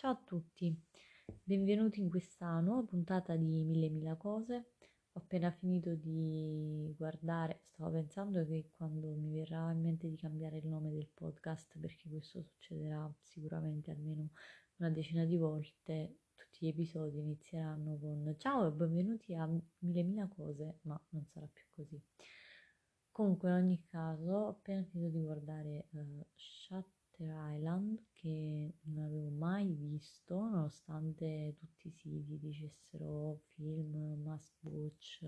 Ciao a tutti, benvenuti in questa nuova puntata di Mille Mila Cose. Ho appena finito di guardare, stavo pensando che quando mi verrà in mente di cambiare il nome del podcast, perché questo succederà sicuramente almeno una decina di volte, tutti gli episodi inizieranno con ciao e benvenuti a Mille Mila Cose, ma non sarà più così. Comunque in ogni caso ho appena finito di guardare uh, Shut Island che non avevo mai visto nonostante tutti i siti dicessero film, must watch,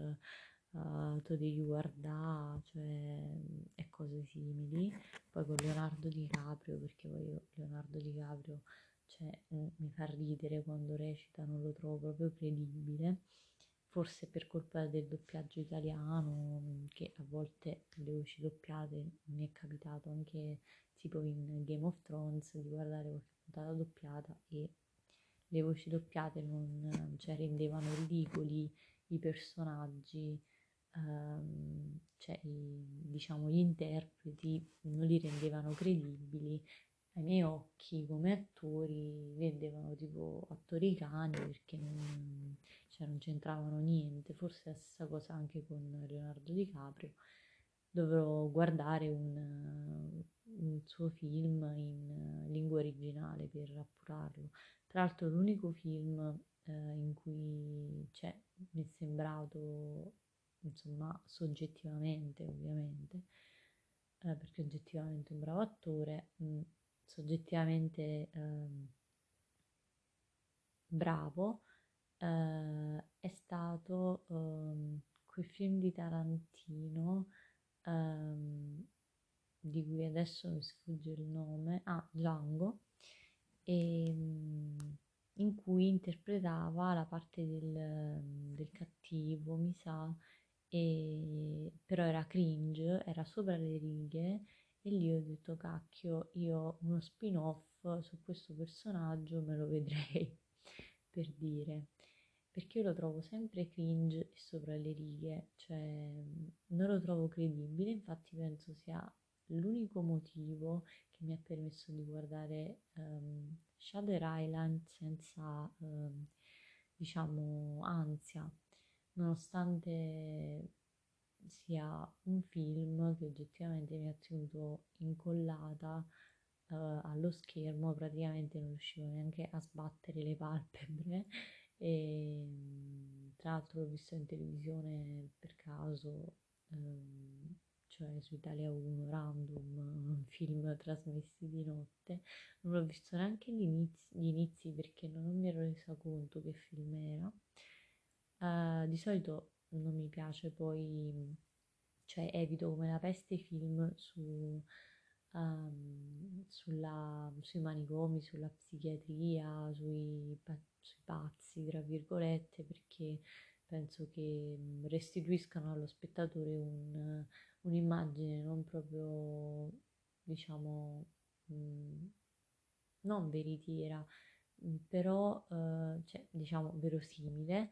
uh, tu devi guardare, cioè, e cose simili. Poi con Leonardo DiCaprio, perché poi Leonardo DiCaprio cioè, mi fa ridere quando recita, non lo trovo proprio credibile. Forse per colpa del doppiaggio italiano, che a volte le voci doppiate mi è capitato anche tipo in Game of Thrones di guardare qualche puntata doppiata e le voci doppiate non cioè, rendevano ridicoli i personaggi, ehm, cioè i, diciamo gli interpreti non li rendevano credibili. Ai miei occhi come attori rendevano tipo attori cani perché non, cioè, non c'entravano niente, forse la stessa cosa anche con Leonardo DiCaprio dovrò guardare un, un suo film in lingua originale per appurarlo. Tra l'altro l'unico film eh, in cui cioè, mi è sembrato, insomma, soggettivamente ovviamente, eh, perché oggettivamente un bravo attore, mh, mm, soggettivamente eh, bravo, è stato ehm, quel film di Tarantino ehm, di cui adesso mi sfugge il nome, ah, Django, e, ehm, in cui interpretava la parte del, del cattivo, mi sa, e, però era cringe, era sopra le righe e lì ho detto cacchio, io uno spin-off su questo personaggio me lo vedrei per dire perché io lo trovo sempre cringe e sopra le righe, cioè non lo trovo credibile, infatti penso sia l'unico motivo che mi ha permesso di guardare um, Shadow Island senza, um, diciamo, ansia, nonostante sia un film che oggettivamente mi ha tenuto incollata uh, allo schermo, praticamente non riuscivo neanche a sbattere le palpebre e tra l'altro l'ho visto in televisione per caso, ehm, cioè su Italia 1 random, film trasmessi di notte, non l'ho visto neanche gli inizi, gli inizi perché non mi ero resa conto che film era. Uh, di solito non mi piace poi, cioè evito come la peste film su um, sulla, sui manicomi, sulla psichiatria, sui, sui pazzi, tra virgolette, perché penso che restituiscano allo spettatore un, un'immagine non proprio, diciamo, mh, non veritiera, però, uh, cioè, diciamo, verosimile.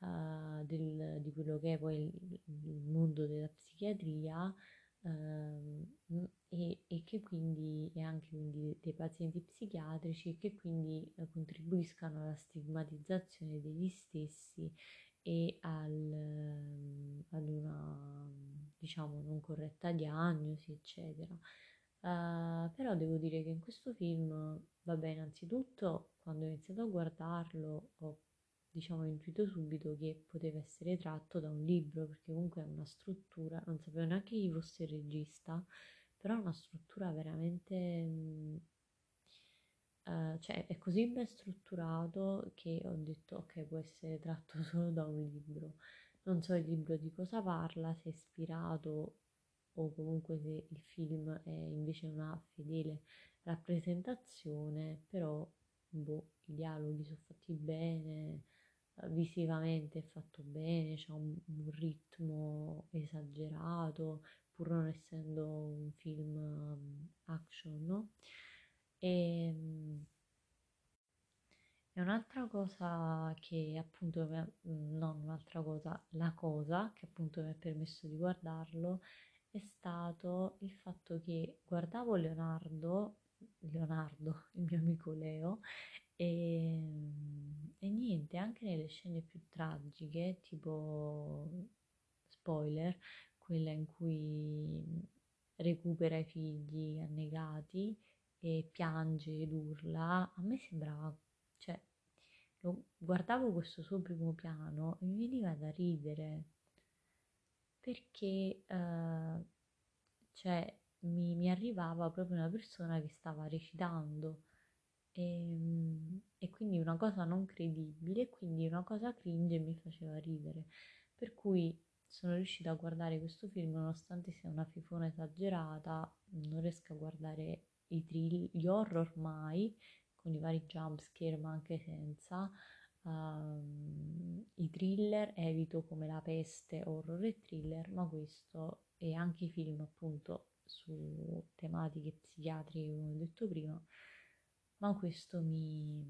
Uh, del, di quello che è poi il, il mondo della psichiatria uh, e, e, che quindi e anche quindi dei pazienti psichiatrici che quindi eh, contribuiscano alla stigmatizzazione degli stessi e al, ehm, ad una diciamo non corretta diagnosi eccetera. Uh, però devo dire che in questo film vabbè innanzitutto quando ho iniziato a guardarlo ho diciamo intuito subito che poteva essere tratto da un libro perché comunque è una struttura non sapevo neanche chi fosse il regista però è una struttura veramente uh, cioè è così ben strutturato che ho detto ok può essere tratto solo da un libro non so il libro di cosa parla se è ispirato o comunque se il film è invece una fedele rappresentazione però boh, i dialoghi sono fatti bene visivamente è fatto bene, c'è un, un, ritmo esagerato, pur non essendo un film um, action, no? E, um, e un'altra cosa che appunto, non un'altra cosa, la cosa che appunto mi ha permesso di guardarlo è stato il fatto che guardavo Leonardo, Leonardo, il mio amico Leo, E, e niente, anche nelle scene più tragiche, tipo spoiler, quella in cui recupera i figli annegati e piange ed urla, a me sembrava, cioè, lo, guardavo questo suo primo piano e mi veniva da ridere perché eh, cioè, mi, mi, arrivava proprio una persona che stava recitando e, e quindi una cosa non credibile, quindi una cosa cringe mi faceva ridere. Per cui sono riuscita a guardare questo film nonostante sia una fifona esagerata, non riesco a guardare i thrill, gli horror mai, con i vari jumpscare ma anche senza. Um, I thriller evito come la peste, horror e thriller, ma questo e anche i film appunto su tematiche psichiatriche come ho detto prima, ma questo mi...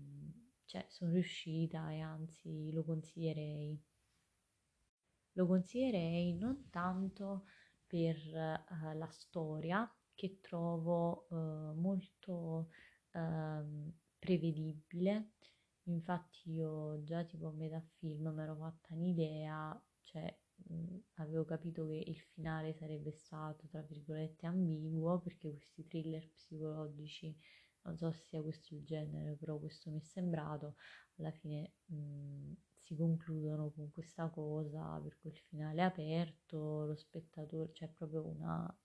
cioè sono riuscita e anzi lo consiglierei. Lo consiglierei non tanto per uh, la storia che trovo uh, molto uh, prevedibile. Infatti io già tipo a metà film mi ero fatta un'idea, cioè mh, avevo capito che il finale sarebbe stato tra virgolette ambiguo perché questi thriller psicologici non so se sia questo il genere, però questo mi è sembrato, alla fine mh, si concludono con questa cosa, per quel finale aperto, lo spettatore, cioè proprio una,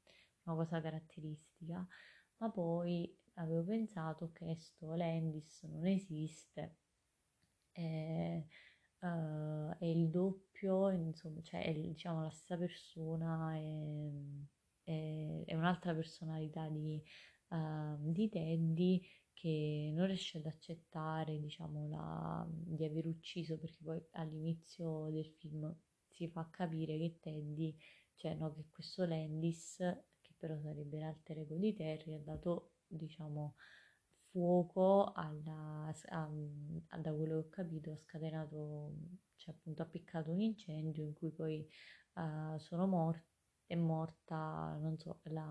una cosa caratteristica, ma poi avevo pensato che sto Landis non esiste, è, uh, è il doppio, insomma, cioè è diciamo la stessa persona, è, è, è un'altra personalità di, uh, di Teddy che non riesce ad accettare diciamo la, di aver ucciso perché poi all'inizio del film si fa capire che Teddy cioè no, che questo Landis che però sarebbe l'alter ego di Terry ha dato diciamo fuoco alla, a, a, da quello che ho capito ha scatenato cioè appunto ha piccato un incendio in cui poi uh, sono morti è morta, non so, la,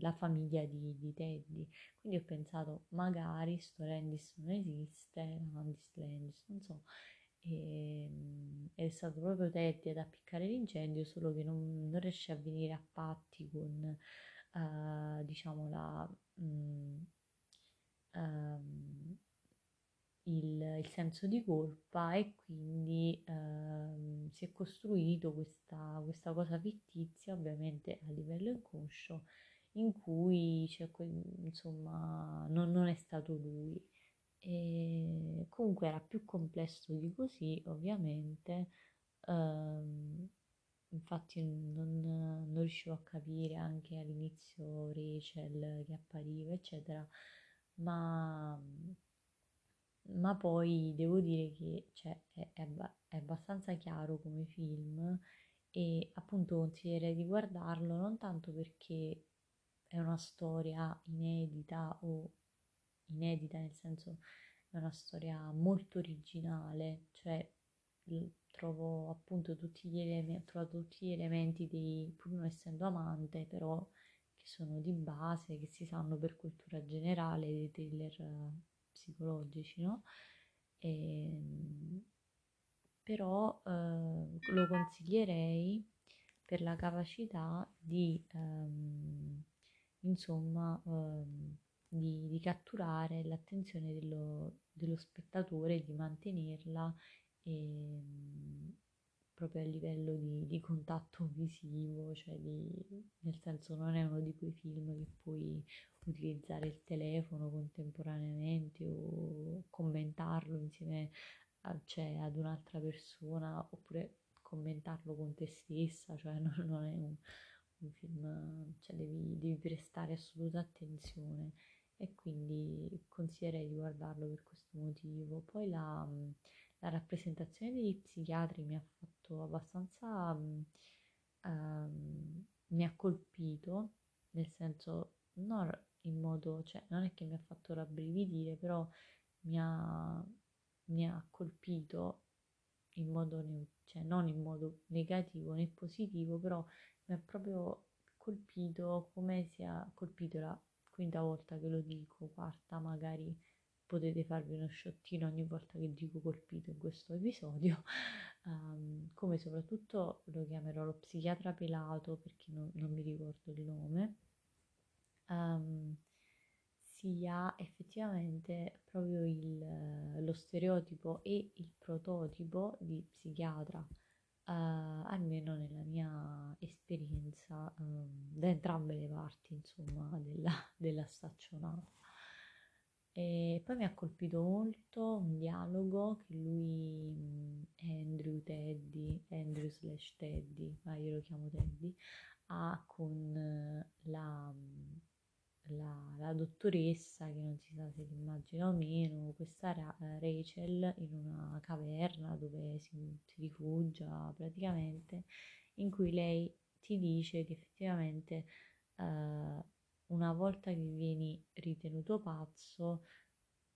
la famiglia di, di, Teddy. Quindi ho pensato, magari sto Landis non esiste, Landis Landis, non so. E, ed è stato proprio Teddy ad appiccare l'incendio, solo che non, non riesce a venire a patti con, uh, diciamo, la... Um, um, il, il, senso di colpa e quindi ehm, si è costruito questa, questa, cosa fittizia, ovviamente a livello inconscio, in cui cioè, insomma non, non, è stato lui. E comunque era più complesso di così, ovviamente. Ehm, infatti non, non riuscivo a capire anche all'inizio Rachel che appariva, eccetera, ma ma poi devo dire che cioè, è, è, è, abbastanza chiaro come film e appunto consiglierei di guardarlo non tanto perché è una storia inedita o inedita nel senso è una storia molto originale, cioè trovo appunto tutti gli elementi, trovato tutti gli elementi dei, pur non essendo amante, però che sono di base, che si sanno per cultura generale dei thriller psicologici, no? E, ehm, però eh, lo consiglierei per la capacità di, ehm, insomma, ehm, di, di, catturare l'attenzione dello, dello spettatore e di mantenerla ehm, proprio a livello di, di, contatto visivo, cioè di, nel senso non è uno di quei film che puoi utilizzare il telefono contemporaneamente o commentarlo insieme a, cioè, ad un'altra persona oppure commentarlo con te stessa, cioè non, non è un, un film, cioè devi, devi, prestare assoluta attenzione e quindi consiglierei di guardarlo per questo motivo. Poi la, la rappresentazione degli psichiatri mi ha fatto abbastanza, um, mi ha colpito, nel senso non in modo, cioè non è che mi ha fatto rabbrividire, però mi ha, mi ha colpito in modo, cioè non in modo negativo né positivo, però mi ha proprio colpito come sia colpito la quinta volta che lo dico, quarta magari potete farvi uno sciottino ogni volta che dico colpito in questo episodio, um, come soprattutto lo chiamerò lo psichiatra pelato perché no, non mi ricordo il nome, um, sia effettivamente proprio il, lo stereotipo e il prototipo di psichiatra, uh, almeno nella mia esperienza uh, da entrambe le parti insomma della, della staccionata. E poi mi ha colpito molto un dialogo che lui, Andrew Teddy, Andrew slash Teddy, ma io lo chiamo Teddy, ha con la, la, la, dottoressa, che non si sa se l'immagina o meno, questa Rachel in una caverna dove si, si rifugia praticamente, in cui lei ti dice che effettivamente... Uh, una volta che vieni ritenuto pazzo,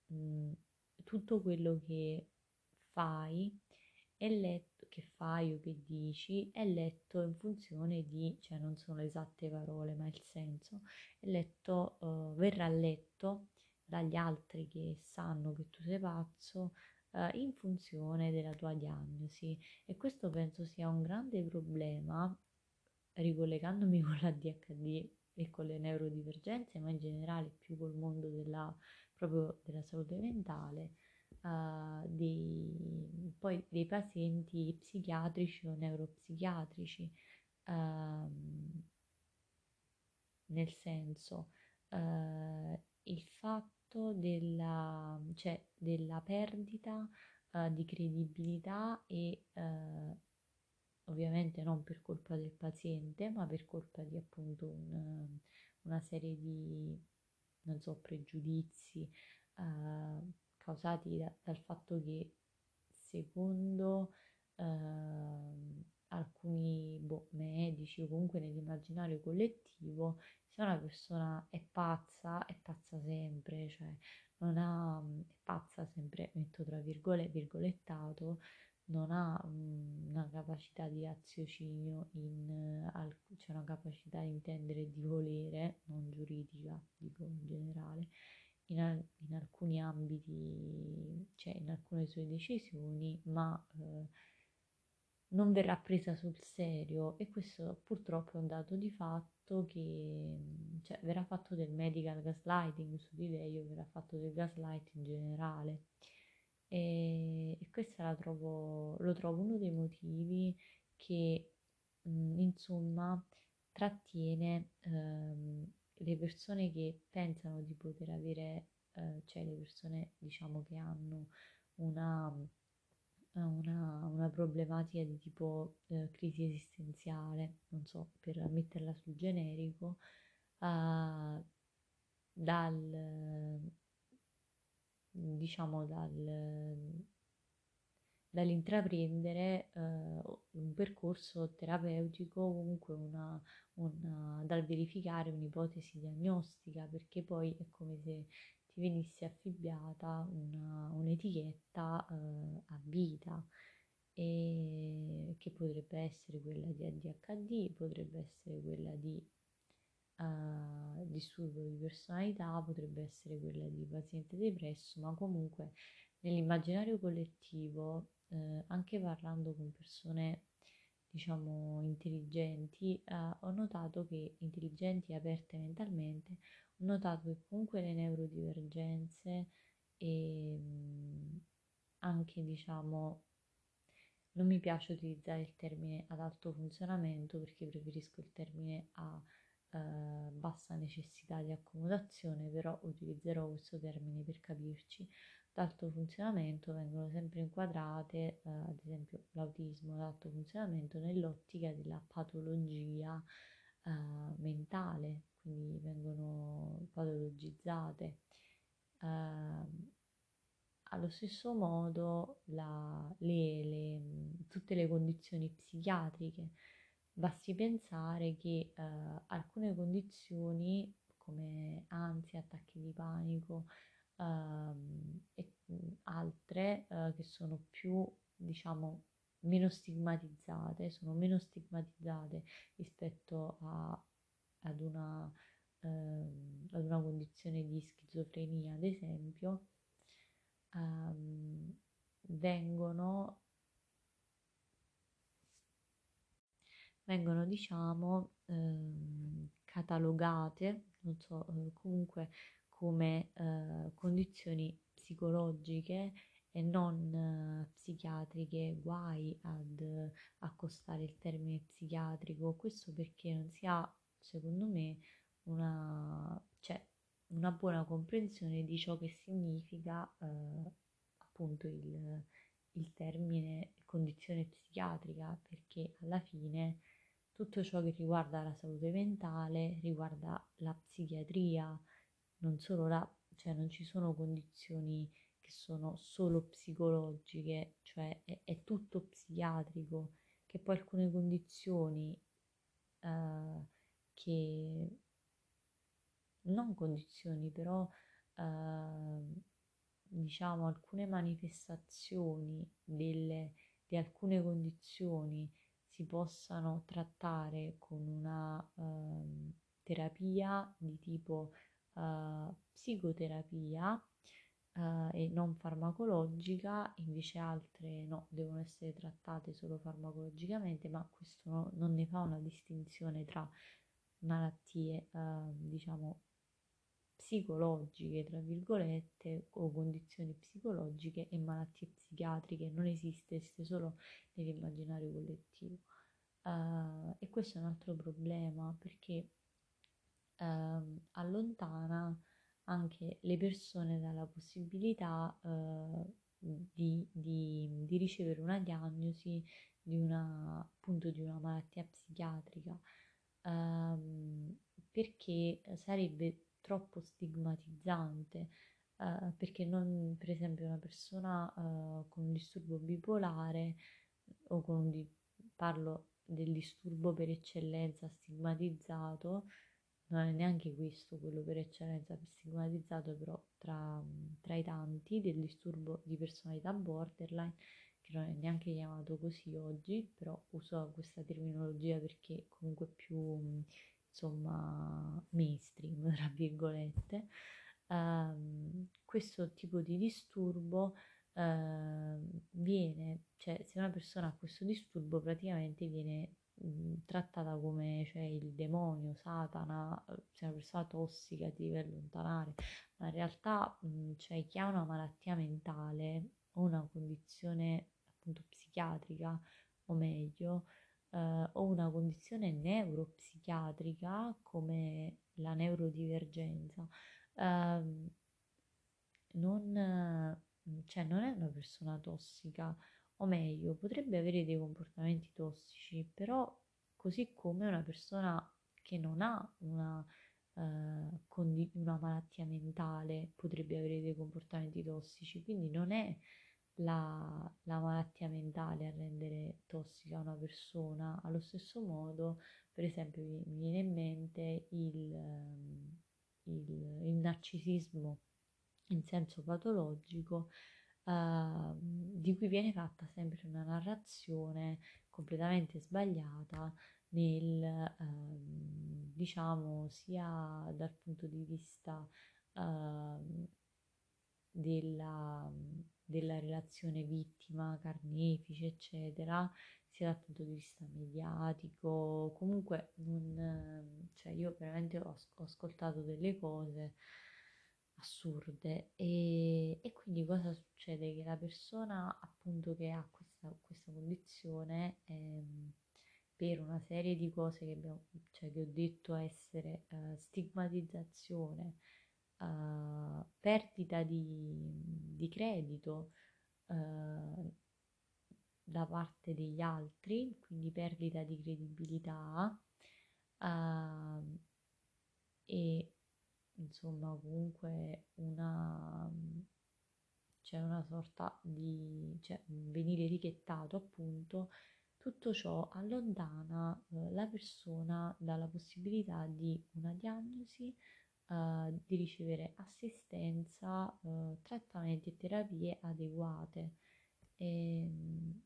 mh, mm, tutto quello che fai è letto, che fai o che dici è letto in funzione di, cioè non sono le esatte parole, ma il senso, è letto, uh, verrà letto dagli altri che sanno che tu sei pazzo uh, in funzione della tua diagnosi. E questo penso sia un grande problema ricollegandomi con la DHD e con le neurodivergenze, ma in generale più col mondo della, proprio della salute mentale, uh, dei, poi dei pazienti psichiatrici o neuropsichiatrici, uh, nel senso uh, il fatto della, cioè, della perdita uh, di credibilità e ovviamente non per colpa del paziente, ma per colpa di appunto un, una serie di, non so, pregiudizi uh, causati da, dal fatto che secondo uh, alcuni boh, medici o comunque nell'immaginario collettivo, se una persona è pazza, è pazza sempre, cioè non ha, è pazza sempre, metto tra virgole, virgolettato, non ha um, una capacità di raziocinio, in, uh, c'è una capacità di intendere di volere, non giuridica, dico in generale, in, al- in alcuni ambiti, cioè in alcune sue decisioni, ma uh, non verrà presa sul serio. E questo purtroppo è un dato di fatto che cioè, verrà fatto del medical gaslighting su di lei o verrà fatto del gaslight in generale. E, e questo lo trovo uno dei motivi che mh, mm, insomma trattiene ehm, le persone che pensano di poter avere, eh, cioè le persone diciamo che hanno una, una, una problematica di tipo eh, crisi esistenziale, non so, per metterla sul generico, eh, dal diciamo dal, dall'intraprendere eh, un percorso terapeutico, comunque una, una, dal verificare un'ipotesi diagnostica, perché poi è come se ti venisse affibbiata una, un'etichetta eh, a vita e che potrebbe essere quella di ADHD, potrebbe essere quella di uh, disturbo di personalità, potrebbe essere quella di paziente depresso, ma comunque nell'immaginario collettivo, eh, anche parlando con persone diciamo intelligenti, eh, ho notato che intelligenti e aperte mentalmente, ho notato che comunque le neurodivergenze e mh, anche diciamo non mi piace utilizzare il termine ad alto funzionamento perché preferisco il termine a eh, bassa necessità di accomodazione, però utilizzerò questo termine per capirci. D'alto funzionamento vengono sempre inquadrate, eh, ad esempio l'autismo d'alto funzionamento, nell'ottica della patologia eh, mentale, quindi vengono patologizzate. Uh, allo stesso modo la, le, le, tutte le condizioni psichiatriche Basti pensare che eh, alcune condizioni come ansia, attacchi di panico ehm, e altre eh, che sono più, diciamo, meno stigmatizzate, sono meno stigmatizzate rispetto a, ad, una, ehm, ad una condizione di schizofrenia, ad esempio, vengono, vengono diciamo eh, catalogate, non so, eh, comunque come eh, condizioni psicologiche e non eh, psichiatriche, guai ad accostare il termine psichiatrico, questo perché non si ha, secondo me, una, cioè, una buona comprensione di ciò che significa eh, appunto il, il termine condizione psichiatrica, perché alla fine tutto ciò che riguarda la salute mentale riguarda la psichiatria, non solo la, cioè non ci sono condizioni che sono solo psicologiche, cioè è, è tutto psichiatrico, che poi alcune condizioni eh, che non condizioni, però eh, diciamo alcune manifestazioni delle, di alcune condizioni si possano trattare con una eh, terapia di tipo eh, psicoterapia uh, e non farmacologica, invece altre no, devono essere trattate solo farmacologicamente, ma questo no, non ne fa una distinzione tra malattie, uh, diciamo, psicologiche, tra virgolette, o condizioni psicologiche e malattie psichiatriche. Non esiste, esiste solo nell'immaginario collettivo. Uh, e questo è un altro problema perché uh, allontana anche le persone dalla possibilità eh, di, di, di, ricevere una diagnosi di una, appunto, di una malattia psichiatrica. Ehm, perché sarebbe troppo stigmatizzante eh, perché non per esempio una persona eh, con un disturbo bipolare o con un di- parlo del disturbo per eccellenza stigmatizzato non è neanche questo quello per eccellenza stigmatizzato, però tra, tra, i tanti del disturbo di personalità borderline, che non è neanche chiamato così oggi, però uso questa terminologia perché comunque più insomma mainstream, tra virgolette. Um, questo tipo di disturbo uh, viene, cioè se una persona ha questo disturbo praticamente viene trattata come cioè, il demonio, Satana, sei una persona tossica, ti deve allontanare, ma in realtà mh, cioè, chi ha una malattia mentale o una condizione appunto psichiatrica, o meglio, eh, o una condizione neuropsichiatrica come la neurodivergenza, eh, non, cioè, non è una persona tossica o meglio, potrebbe avere dei comportamenti tossici, però così come una persona che non ha una, uh, condi- una malattia mentale potrebbe avere dei comportamenti tossici, quindi non è la, la, malattia mentale a rendere tossica una persona. Allo stesso modo, per esempio, mi, viene in mente il, um, il, il narcisismo in senso patologico uh, di cui viene fatta sempre una narrazione completamente sbagliata nel, uh, diciamo, sia dal punto di vista uh, della, della relazione vittima-carnefice, eccetera, sia dal punto di vista mediatico, comunque non, cioè io veramente ho, ho ascoltato delle cose assurde e, e, quindi cosa succede? Che la persona appunto che ha questa, questa condizione ehm, per una serie di cose che, abbiamo, cioè, che ho detto essere uh, stigmatizzazione, uh, perdita di, di credito uh, da parte degli altri, quindi perdita di credibilità e insomma comunque una c'è una sorta di cioè, venire richettato appunto tutto ciò allontana eh, la persona dalla possibilità di una diagnosi eh, di ricevere assistenza eh, trattamenti e terapie adeguate. E, ehm,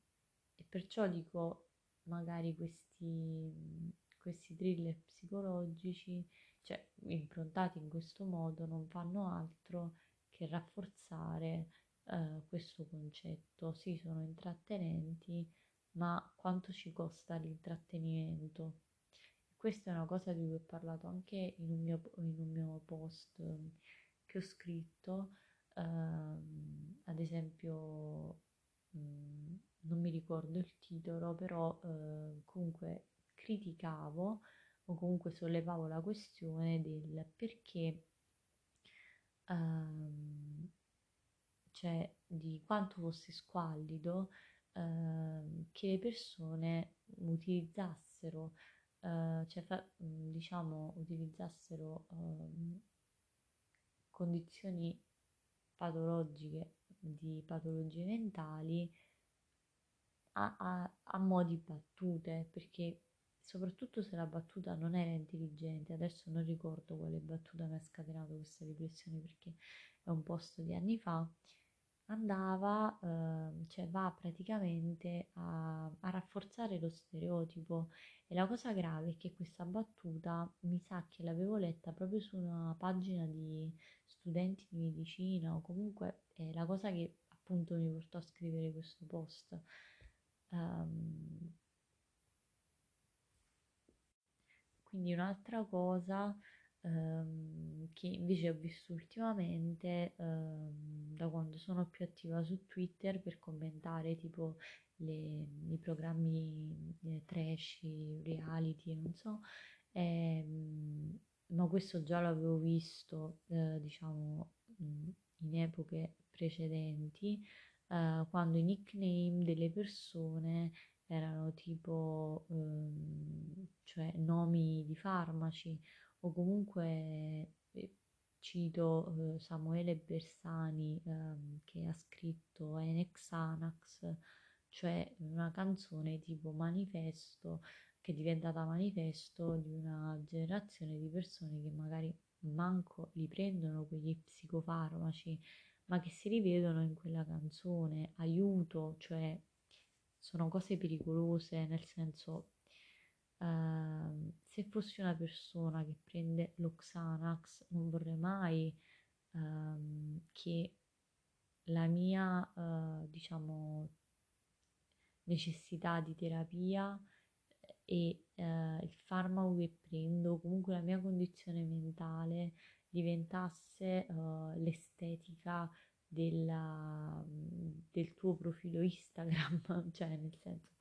e perciò dico magari questi, questi thriller psicologici cioè improntati in questo modo non fanno altro che rafforzare eh, questo concetto. Sì, sono intrattenenti, ma quanto ci costa l'intrattenimento? Questa è una cosa di cui ho parlato anche in un mio, in un mio post che ho scritto, ehm, ad esempio, mh, mm, non mi ricordo il titolo, però eh, comunque criticavo o comunque sollevavo la questione del perché ehm, cioè di quanto fosse squallido ehm, che le persone utilizzassero eh, cioè fa, diciamo utilizzassero ehm, condizioni patologiche di patologie mentali a, a, a mo' di battute perché soprattutto se la battuta non era intelligente, adesso non ricordo quale battuta mi ha scatenato questa riflessione perché è un posto di anni fa, andava, eh, cioè va praticamente a, a, rafforzare lo stereotipo. E la cosa grave è che questa battuta mi sa che l'avevo letta proprio su una pagina di studenti di medicina o comunque è la cosa che appunto mi portò a scrivere questo post. Um, Quindi un'altra cosa ehm, che invece ho visto ultimamente ehm, da quando sono più attiva su Twitter per commentare tipo le, i programmi eh, trash, reality, non so, ehm, ma questo già l'avevo visto eh, diciamo in epoche precedenti eh, quando i nickname delle persone erano tipo ehm, cioè nomi di farmaci o comunque eh, cito eh, Samuele Bersani ehm, che ha scritto Enex Anax cioè una canzone tipo manifesto che è diventata manifesto di una generazione di persone che magari manco li prendono quegli psicofarmaci ma che si rivedono in quella canzone. Aiuto cioè sono cose pericolose, nel senso uh, se fossi una persona che prende lo Xanax non vorrei mai uh, che la mia uh, diciamo necessità di terapia e uh, il farmaco che prendo, comunque la mia condizione mentale diventasse uh, l'estetica della, del tuo profilo Instagram, cioè nel senso,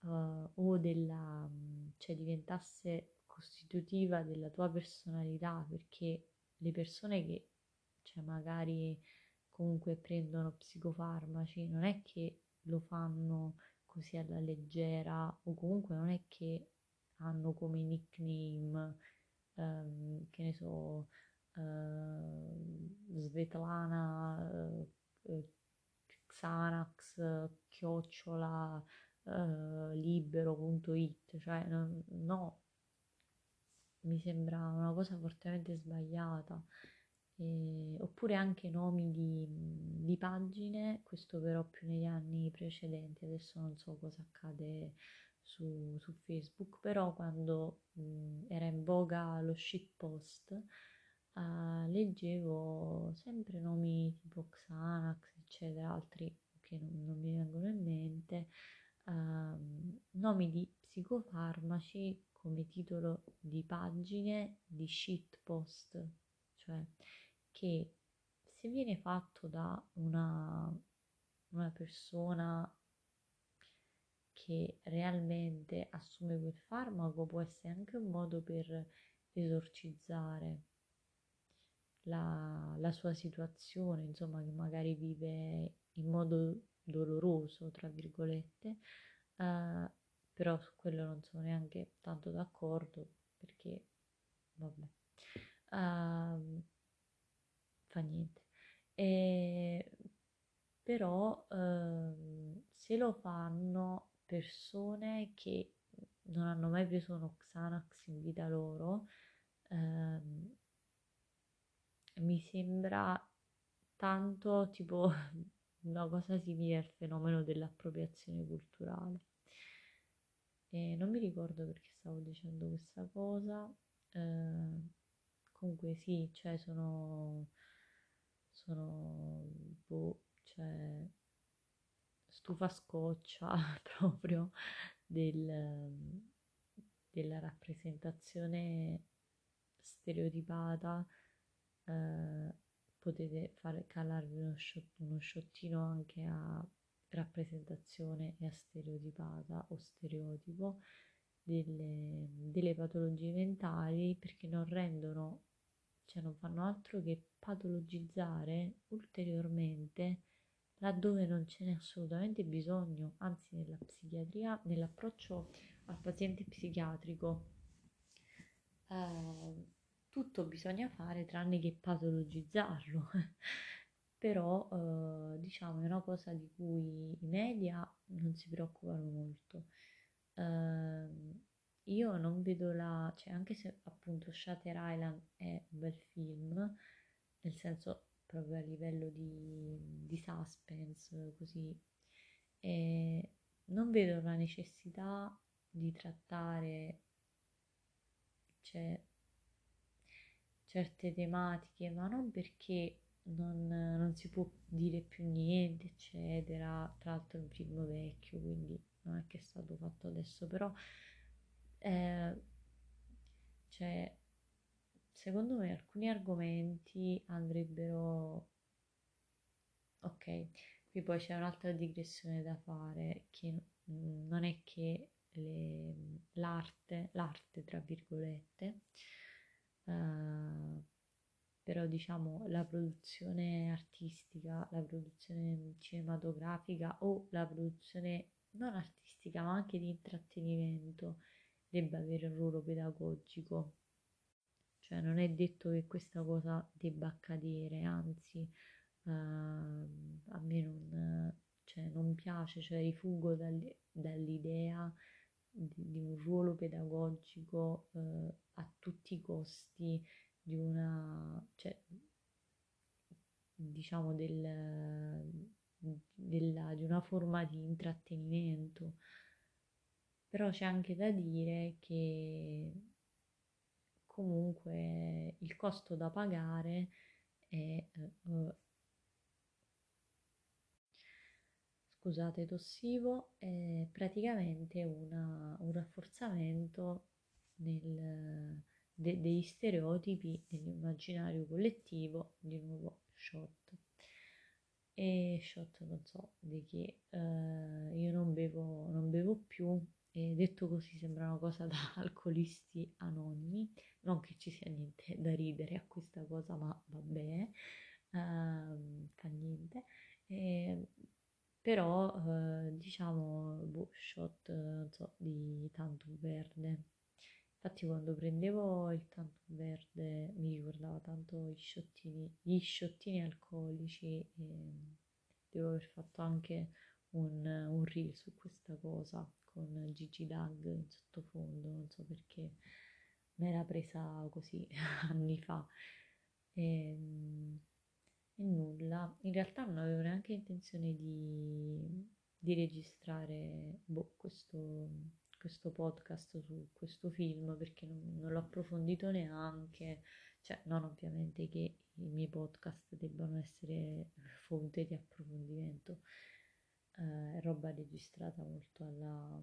uh, o della, cioè diventasse costitutiva della tua personalità, perché le persone che, cioè magari comunque prendono psicofarmaci, non è che lo fanno così alla leggera o comunque non è che hanno come nickname, um, che ne so, Svetlana, uh, Xanax, chiocciola, libero.it, cioè no, no, mi sembra una cosa fortemente sbagliata. E, oppure anche nomi di, di, pagine, questo però più negli anni precedenti, adesso non so cosa accade su, su Facebook, però quando mh, era in voga lo shitpost, uh, leggevo sempre nomi tipo Xanax, eccetera, altri che non, non mi vengono in mente, uh, nomi di psicofarmaci come titolo di pagine di shitpost, cioè che se viene fatto da una, una persona che realmente assume quel farmaco può essere anche un modo per esorcizzare la, la sua situazione, insomma, che magari vive in modo doloroso, tra virgolette, uh, però su quello non sono neanche tanto d'accordo perché, vabbè, uh, fa niente. E, però uh, se lo fanno persone che non hanno mai preso uno Xanax in vita loro, ehm, mi sembra tanto tipo una cosa simile al fenomeno dell'appropriazione culturale. E non mi ricordo perché stavo dicendo questa cosa. Eh, comunque sì, cioè sono, sono boh, cioè stufa scoccia proprio del, della rappresentazione stereotipata. Eh, potete fare calarvi uno, shot, uno sciottino anche a rappresentazione e a stereotipata o stereotipo delle, delle patologie mentali perché non rendono, cioè non fanno altro che patologizzare ulteriormente laddove non ce n'è assolutamente bisogno, anzi nella psichiatria, nell'approccio al paziente psichiatrico, eh, tutto bisogna fare tranne che patologizzarlo. Però eh, diciamo è una cosa di cui i media non si preoccupano molto. Eh, io non vedo la, cioè anche se appunto Shatter Island è un bel film, nel senso proprio a livello di, di suspense, così, e non vedo la necessità di trattare cioè, certe tematiche, ma non perché non, non, si può dire più niente, eccetera. Tra l'altro è un film vecchio, quindi non è che è stato fatto adesso, però eh, cioè, secondo me alcuni argomenti andrebbero... Ok, qui poi c'è un'altra digressione da fare, che non è che le, l'arte, l'arte tra virgolette, uh, però diciamo la produzione artistica, la produzione cinematografica o la produzione non artistica ma anche di intrattenimento debba avere un ruolo pedagogico. Cioè non è detto che questa cosa debba accadere, anzi uh, a me non, cioè, non piace, cioè rifuggo dall'idea di, di, un ruolo pedagogico uh, a tutti i costi di una, cioè, diciamo del, della, di una forma di intrattenimento. Però c'è anche da dire che comunque il costo da pagare è uh, scusate tossivo è praticamente una, un rafforzamento nel, de, degli stereotipi nell'immaginario collettivo di nuovo shot. E shot non so di che uh, io non bevo, non bevo più e detto così sembra una cosa da alcolisti anonimi. Non che ci sia niente da ridere a questa cosa ma vabbè uh, fa niente. E, però uh, diciamo boh, shot non so di tanto verde Infatti quando prendevo il tanto verde mi ricordava tanto gli sciottini, gli sciottini alcolici e devo aver fatto anche un, un reel su questa cosa con Gigi Dag in sottofondo, non so perché me l'ha presa così anni fa. E, e, nulla, in realtà non avevo neanche intenzione di, di registrare boh, questo questo podcast su questo film perché non, non l'ho approfondito neanche, cioè non ovviamente che i miei podcast debbano essere fonte di approfondimento, eh, roba registrata molto alla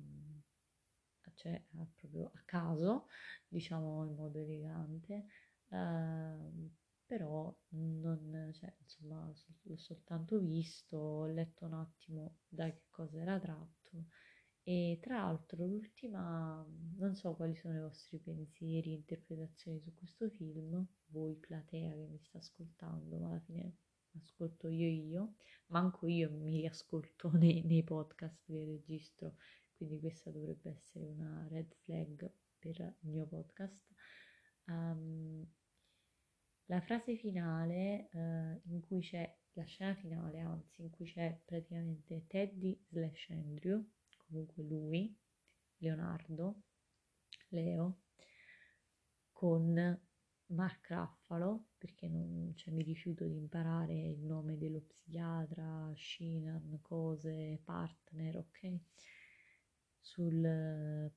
cioè proprio a caso, diciamo in modo elegante, eh, però non, cioè, insomma, l'ho soltanto visto, ho letto un attimo da che cosa era tratto e tra l'altro l'ultima, non so quali sono i vostri pensieri, interpretazioni su questo film, voi platea che mi sta ascoltando, ma alla fine ascolto io io, manco io mi riascolto nei, nei podcast che registro, quindi questa dovrebbe essere una red flag per il mio podcast. Um, la frase finale uh, in cui c'è la scena finale, anzi, in cui c'è praticamente Teddy slash Andrew comunque lui, Leonardo, Leo, con Mark Raffalo, perché non, cioè, mi rifiuto di imparare il nome dello psichiatra, Shinan, cose, partner, ok? Sul,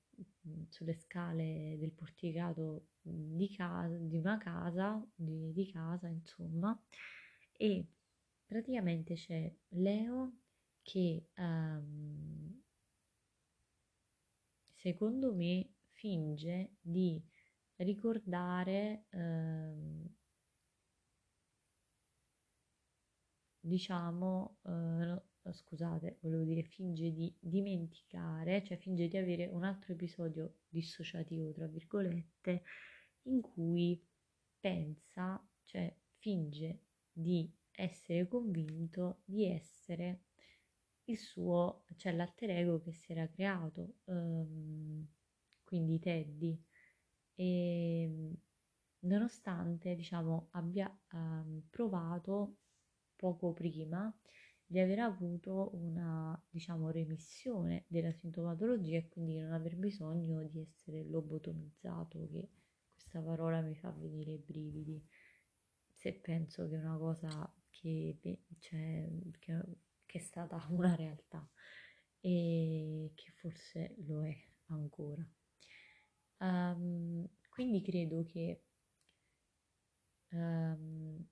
sulle scale del porticato di, casa, di una casa, di, di casa, insomma, e praticamente c'è Leo che um, secondo me finge di ricordare um, diciamo uh, scusate, volevo dire, finge di dimenticare, cioè finge di avere un altro episodio dissociativo, tra virgolette, in cui pensa, cioè finge di essere convinto di essere il suo, cioè l'alter ego che si era creato, um, quindi Teddy. E nonostante, diciamo, abbia um, provato poco prima di aver avuto una, diciamo, remissione della sintomatologia e quindi non aver bisogno di essere lobotomizzato, che questa parola mi fa venire i brividi, se penso che è una cosa che, cioè, che, che è stata una realtà e che forse lo è ancora. Um, quindi credo che um,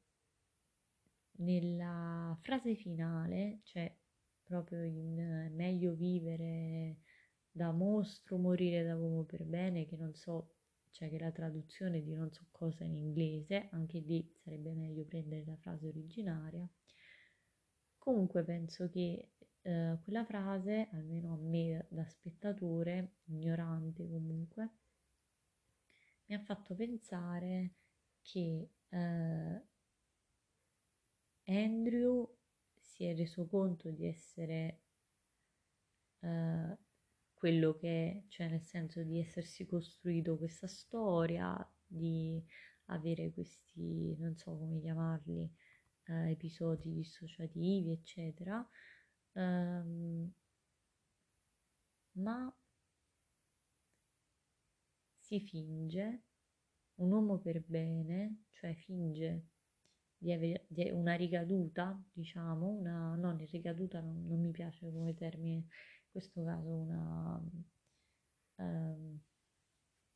nella frase finale, cioè proprio in meglio vivere da mostro, morire da uomo per bene, che non so, cioè che la traduzione di non so cosa in inglese, anche lì sarebbe meglio prendere la frase originaria. Comunque penso che eh, quella frase, almeno a me da spettatore, ignorante comunque, mi ha fatto pensare che eh, Andrew si è reso conto di essere uh, quello che cioè nel senso di essersi costruito questa storia, di avere questi, non so come chiamarli, uh, episodi dissociativi, eccetera. Um, ma si finge un uomo per bene, cioè finge di avere una ricaduta, diciamo, una, non ricaduta non, non, mi piace come termine, in questo caso una... Um,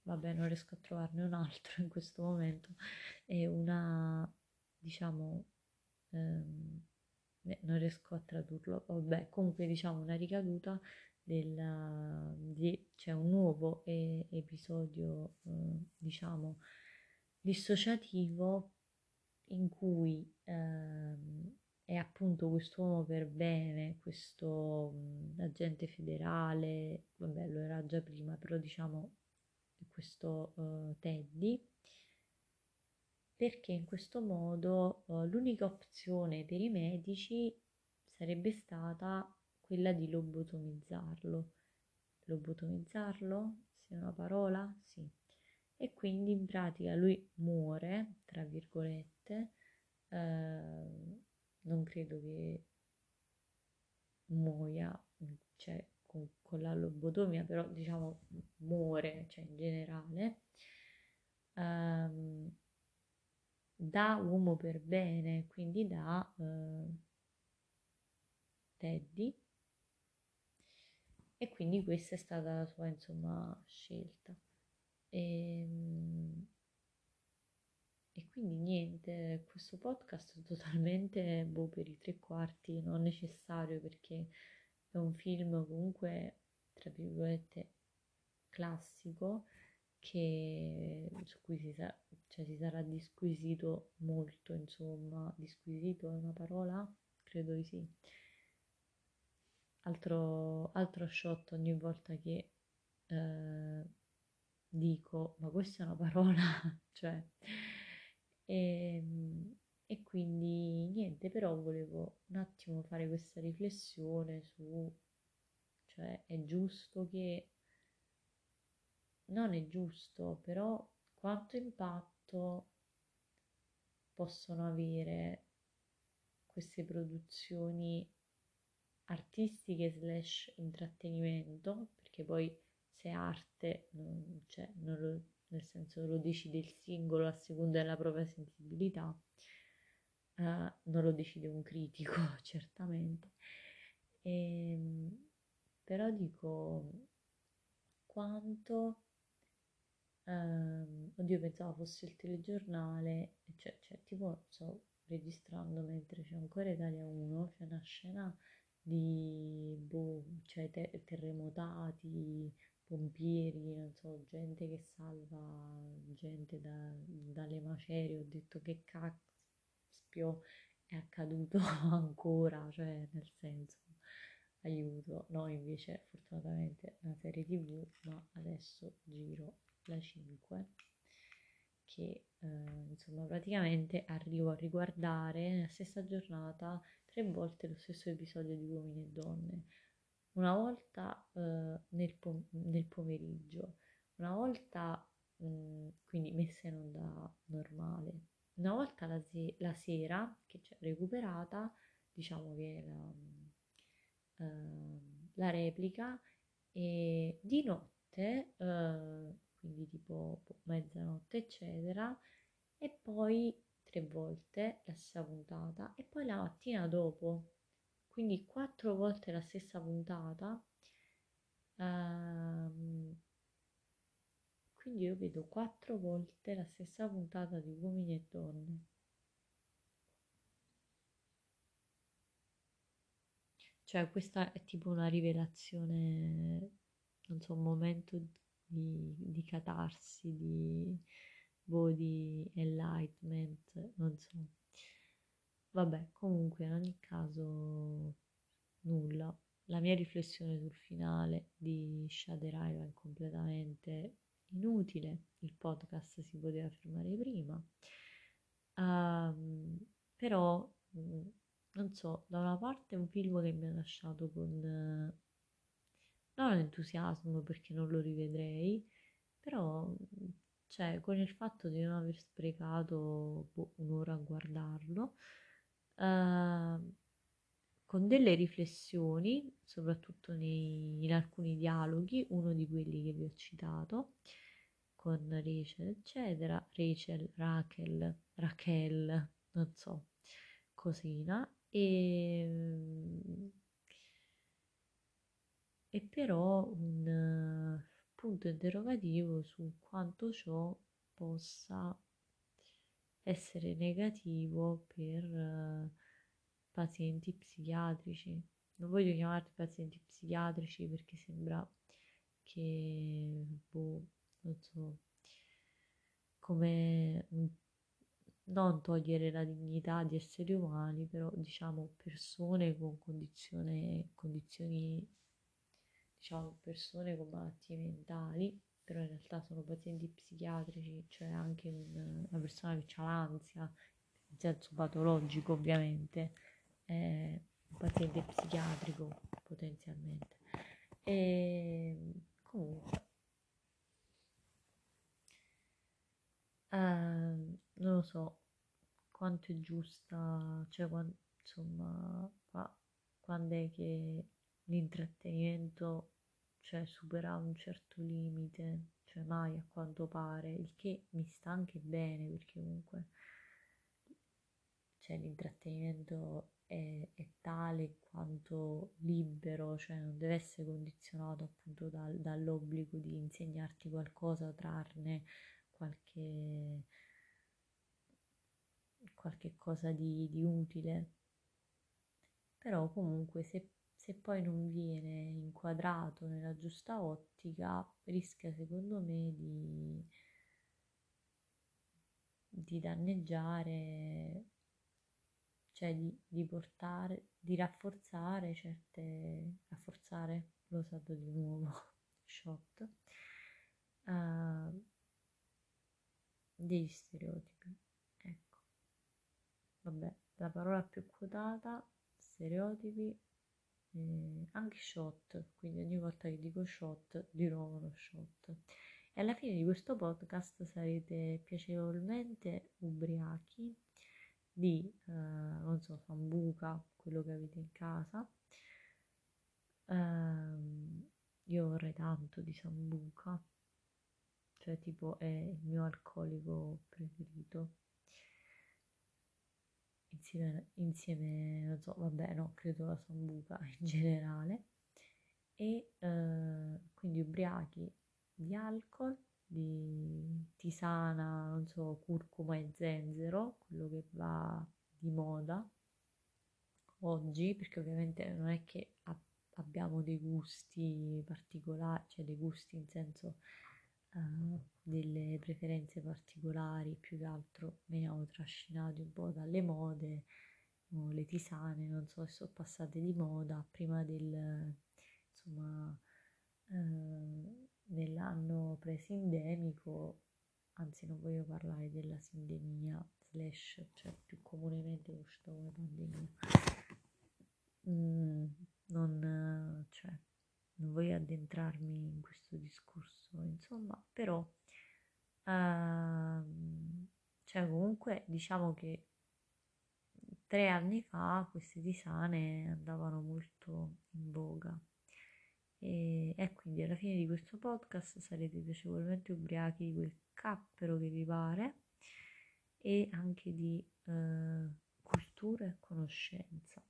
vabbè, non riesco a trovarne un altro in questo momento, è una, diciamo, um, non riesco a tradurlo, vabbè, comunque diciamo una ricaduta del, di, c'è un nuovo e, episodio, eh, diciamo, dissociativo in cui ehm, è appunto quest'uomo per bene, questo mh, agente federale, vabbè lo era già prima, però diciamo questo uh, Teddy, perché in questo modo uh, l'unica opzione per i medici sarebbe stata quella di lobotomizzarlo. Lobotomizzarlo? Se è una parola? Sì. E quindi in pratica lui muore, tra virgolette, eh, non credo che muoia, cioè con, con la lobotomia, però diciamo muore, cioè in generale, ehm, da uomo per bene, quindi da eh, Teddy. E quindi questa è stata la sua insomma scelta. E, ehm, e quindi niente, questo podcast è totalmente boh, per i tre quarti non necessario perché è un film comunque, tra virgolette, classico che, su cui si, sa, cioè, si sarà disquisito molto, insomma, disquisito è una parola? Credo di sì. Altro, altro shot ogni volta che eh, dico, ma questa è una parola, cioè e, ehm, e quindi niente, però volevo un attimo fare questa riflessione su, cioè è giusto che, non è giusto, però quanto impatto possono avere queste produzioni artistiche slash intrattenimento, perché poi se arte non, cioè, non lo nel senso lo decide il singolo a seconda della propria sensibilità, uh, non lo decide un critico certamente. E, ehm, però dico quanto, um, oddio pensavo fosse il telegiornale, cioè, cioè tipo, sto registrando mentre c'è ancora Italia 1, c'è una scena di boh, cioè te- terremotati, pompieri, non so, gente che salva gente da, dalle macerie, ho detto che caspio è accaduto ancora, cioè nel senso aiuto, no invece fortunatamente una serie tv, ma adesso giro la 5 che eh, insomma praticamente arrivo a riguardare nella stessa giornata tre volte lo stesso episodio di Uomini e Donne, una volta eh, nel, pom- nel, pomeriggio, una volta mh, mm, quindi messa in onda normale, una volta la, se- la sera che c'è recuperata, diciamo che la, uh, la replica e di notte, uh, quindi tipo boh, mezzanotte eccetera, e poi tre volte la stessa puntata e poi la mattina dopo, quindi quattro volte la stessa puntata. Um, quindi io vedo quattro volte la stessa puntata di uomini e donne. Cioè, questa è tipo una rivelazione, non so, un momento di, di catarsi, di, di enlightenment, non so. Vabbè, comunque, in ogni caso, nulla. La mia riflessione sul finale di Shade Riva è completamente inutile, il podcast si poteva fermare prima, um, però mm, non so, da una parte è un film che mi ha lasciato con non entusiasmo perché non lo rivedrei, però cioè con il fatto di non aver sprecato boh, un'ora a guardarlo, uh, con delle riflessioni, soprattutto nei, in alcuni dialoghi, uno di quelli che vi ho citato, con Rachel, eccetera, Rachel, Rachel, Rachel, non so, cosina, e, e però un uh, punto interrogativo su quanto ciò possa essere negativo per uh, pazienti psichiatrici. Non voglio chiamarli pazienti psichiatrici perché sembra che, boh, non so, come non togliere la dignità di esseri umani, però diciamo persone con condizioni, diciamo persone con malattie mentali, però in realtà sono pazienti psichiatrici, cioè anche un, una persona che ha l'ansia, in senso patologico ovviamente, è un paziente psichiatrico potenzialmente. E comunque eh, non lo so quanto è giusta, cioè quando, insomma, qua, quando è che l'intrattenimento cioè, supera un certo limite, cioè mai a quanto pare, il che mi sta anche bene perché comunque cioè, l'intrattenimento è, è, tale quanto libero, cioè non deve essere condizionato appunto dal, dall'obbligo di insegnarti qualcosa, trarne qualche, qualche cosa di, di utile. Però comunque se, se poi non viene inquadrato nella giusta ottica rischia secondo me di, di danneggiare, cioè di, di portare, di rafforzare certe, rafforzare, l'ho usato di nuovo, shot, uh, degli stereotipi. Ecco, vabbè, la parola più quotata, stereotipi, eh, anche shot, quindi ogni volta che dico shot, di nuovo uno shot. E alla fine di questo podcast sarete piacevolmente ubriachi di, eh, non so, sambuca, quello che avete in casa. Um, io vorrei tanto di sambuca cioè tipo è il mio alcolico preferito. Insieme, insieme non so, vabbè, no, credo la sambuca in generale. E eh, quindi ubriachi di alcol, di tisana, non so, curcuma e zenzero, quello che va di moda, oggi, perché ovviamente non è che abbiamo dei gusti particolari, cioè dei gusti in senso delle preferenze particolari, più che altro veniamo trascinati un po' dalle mode, no, le tisane, non so se sono passate di moda prima del, insomma, uh, nell'anno pre-sindemico, anzi non voglio parlare della sindemia slash, cioè più comunemente conosciuta come pandemia. Mm, non, cioè, non voglio addentrarmi in questo discorso, insomma, però, uh, cioè comunque diciamo che tre anni fa queste tisane andavano molto in voga. E, e, quindi alla fine di questo podcast sarete piacevolmente ubriachi di quel cappero che vi pare e anche di eh, cultura e conoscenza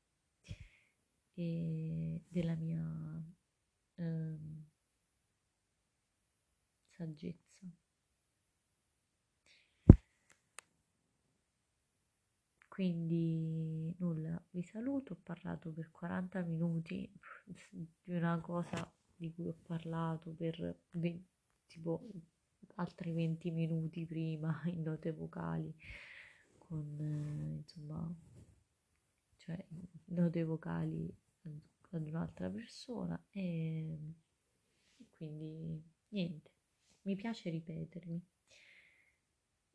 e della mia eh, saggezza. Quindi nulla, vi saluto, ho parlato per 40 minuti di una cosa di cui ho parlato per 20, tipo altri 20 minuti prima in note vocali con eh, insomma cioè note vocali ad un'altra persona e quindi niente mi piace ripetermi.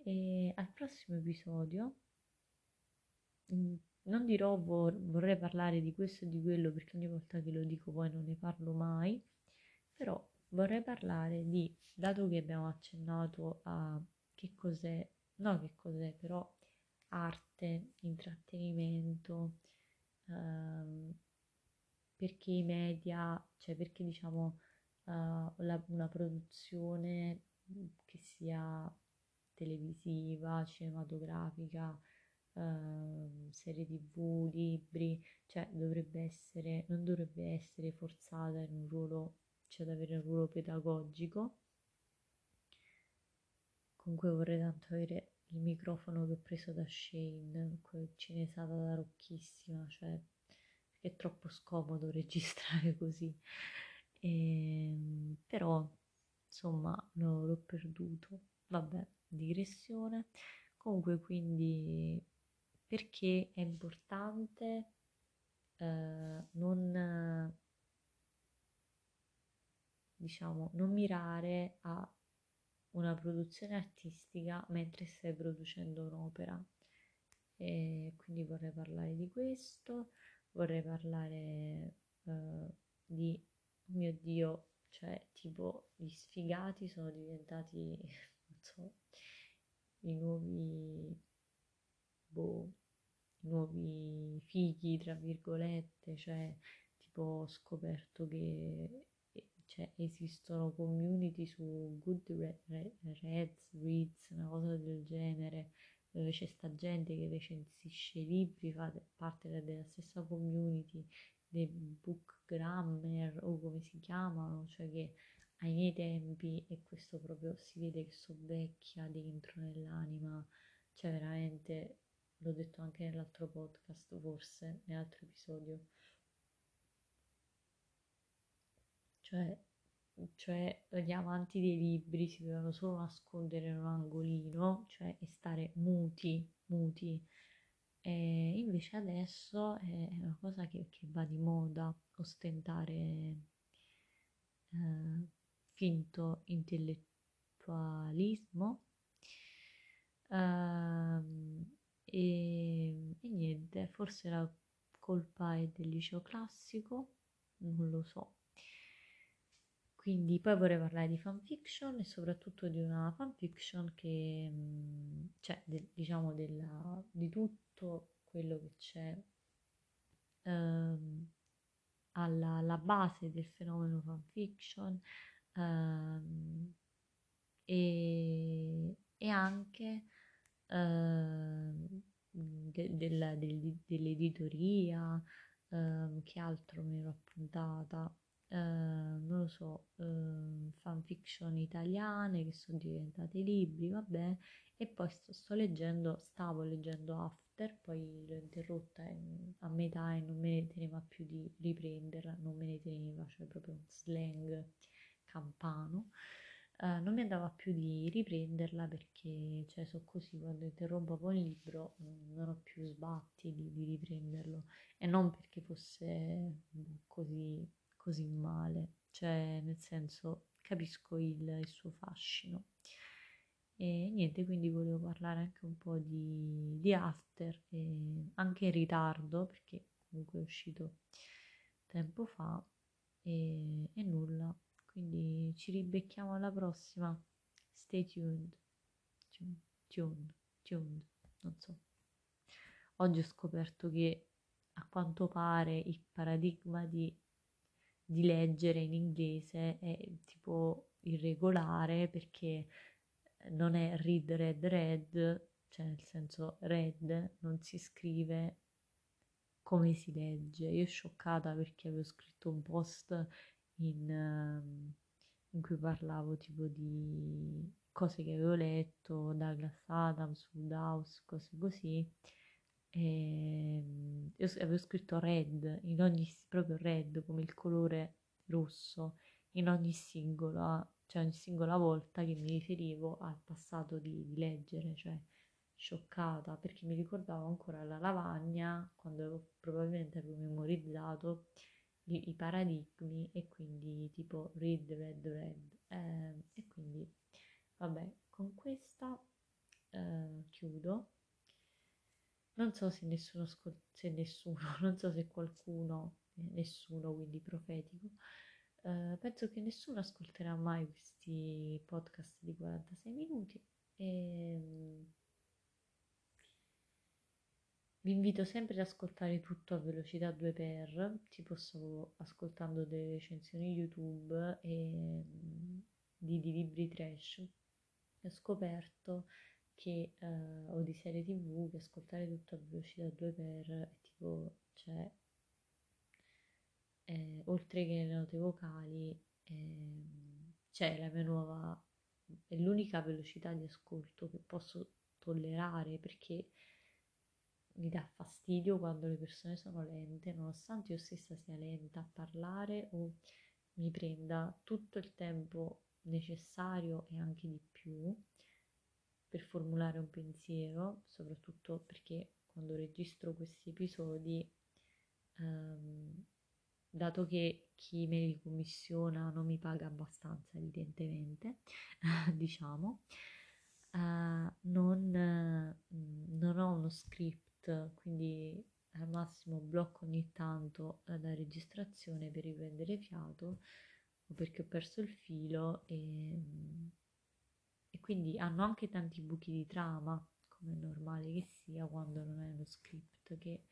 E al prossimo episodio mm, non dirò vor- vorrei parlare di questo e di quello perché ogni volta che lo dico poi non ne parlo mai però vorrei parlare di, dato che abbiamo accennato a che cos'è, no che cos'è, però arte, intrattenimento, ehm, perché i media, cioè perché diciamo uh, la, una produzione che sia televisiva, cinematografica, uh, serie tv, libri, cioè dovrebbe essere, non dovrebbe essere forzata in un ruolo c'è da avere un ruolo pedagogico. Comunque vorrei tanto avere il microfono che ho preso da Shane, cinesata da rocchissima, cioè è troppo scomodo registrare così. E, ehm, però insomma no, l'ho perduto. Vabbè, digressione. Comunque quindi perché è importante eh, non diciamo, non mirare a una produzione artistica mentre stai producendo un'opera. E quindi vorrei parlare di questo, vorrei parlare uh, di, mio Dio, cioè tipo gli sfigati sono diventati, non so, i nuovi, boh, i nuovi fighi, tra virgolette, cioè tipo ho scoperto che cioè esistono community su Goodreads, Reads, una cosa del genere, dove c'è sta gente che recensisce i libri, fa parte della stessa community dei book grammar o come si chiamano, cioè che ai miei tempi, e questo proprio si vede che sono vecchia dentro nell'anima, cioè veramente, l'ho detto anche nell'altro podcast forse, nell'altro episodio, cioè, cioè gli amanti dei libri si dovevano solo nascondere in un angolino, cioè e stare muti, muti. E invece adesso è una cosa che, che va di moda, ostentare eh, finto intellettualismo. Uh, e, e niente, forse la colpa è del liceo classico, non lo so. Quindi poi vorrei parlare di fanfiction e soprattutto di una fanfiction che, mm, cioè, de, diciamo, della, di tutto quello che c'è ehm, alla, alla, base del fenomeno fanfiction ehm, e, e, anche ehm, de, de, dell'editoria, ehm, che altro mi ero appuntata eh, non lo so, eh, fanfiction italiane che sono diventate libri, vabbè, e poi sto, sto leggendo, stavo leggendo After, poi l'ho interrotta a metà e non me ne teneva più di riprenderla, non me ne teneva, cioè proprio un slang campano. Uh, non mi andava più di riprenderla perché, cioè, so così, quando interrompo un libro non ho più sbatti di, di riprenderlo e non perché fosse così, così male, cioè, nel senso, capisco il, il suo fascino. E niente, quindi volevo parlare anche un po' di, di After, anche in ritardo perché comunque è uscito tempo fa e, e nulla. Quindi ci ribecchiamo alla prossima. Stay. Tuned, tuned, tuned. non so. Oggi ho scoperto che a quanto pare il paradigma di, di leggere in inglese è tipo irregolare perché non è read, red, red, cioè nel senso red non si scrive come si legge. Io scioccata perché avevo scritto un post in, ehm, in cui parlavo tipo di cose che avevo letto, Douglas Adams, Woodhouse, cose così. E ehm, io avevo scritto red, in ogni, proprio red come il colore rosso, in ogni singola, cioè ogni singola volta che mi riferivo al passato di, di leggere, cioè scioccata perché mi ricordavo ancora la lavagna quando avevo, probabilmente avevo memorizzato i, i paradigmi e quindi tipo read, red, red. Eh, e quindi vabbè con questa eh, chiudo non so se nessuno se nessuno non so se qualcuno eh, nessuno quindi profetico eh, penso che nessuno ascolterà mai questi podcast di 46 minuti e ehm, vi invito sempre ad ascoltare tutto a velocità 2x, tipo stavo ascoltando delle recensioni YouTube e di, di libri trash. Ho scoperto che eh, o di serie tv che ascoltare tutto a velocità 2x è tipo cioè eh, oltre che le note vocali eh, c'è la mia nuova è l'unica velocità di ascolto che posso tollerare perché mi dà fastidio quando le persone sono lente, nonostante io stessa sia lenta a parlare o mi prenda tutto il tempo necessario e anche di più per formulare un pensiero, soprattutto perché quando registro questi episodi, ehm, dato che chi me li commissiona non mi paga abbastanza, evidentemente, diciamo, eh, non, non ho uno script quindi al massimo blocco ogni tanto la registrazione per riprendere fiato o perché ho perso il filo e, e quindi hanno anche tanti buchi di trama come è normale che sia quando non è uno script che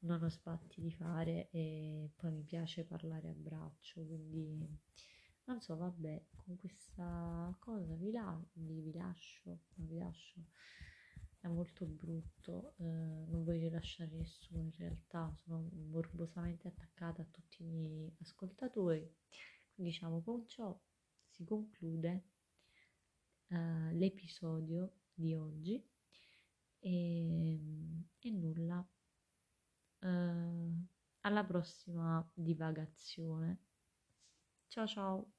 non ho spatti di fare e poi mi piace parlare a braccio quindi non so vabbè con questa cosa vi, la, vi, vi lascio non vi lascio è molto brutto, eh, non voglio lasciare nessuno in realtà, sono morbosamente attaccata a tutti i miei ascoltatori. Diciamo con ciò si conclude eh, l'episodio di oggi e, e nulla. Eh, alla prossima divagazione. Ciao ciao!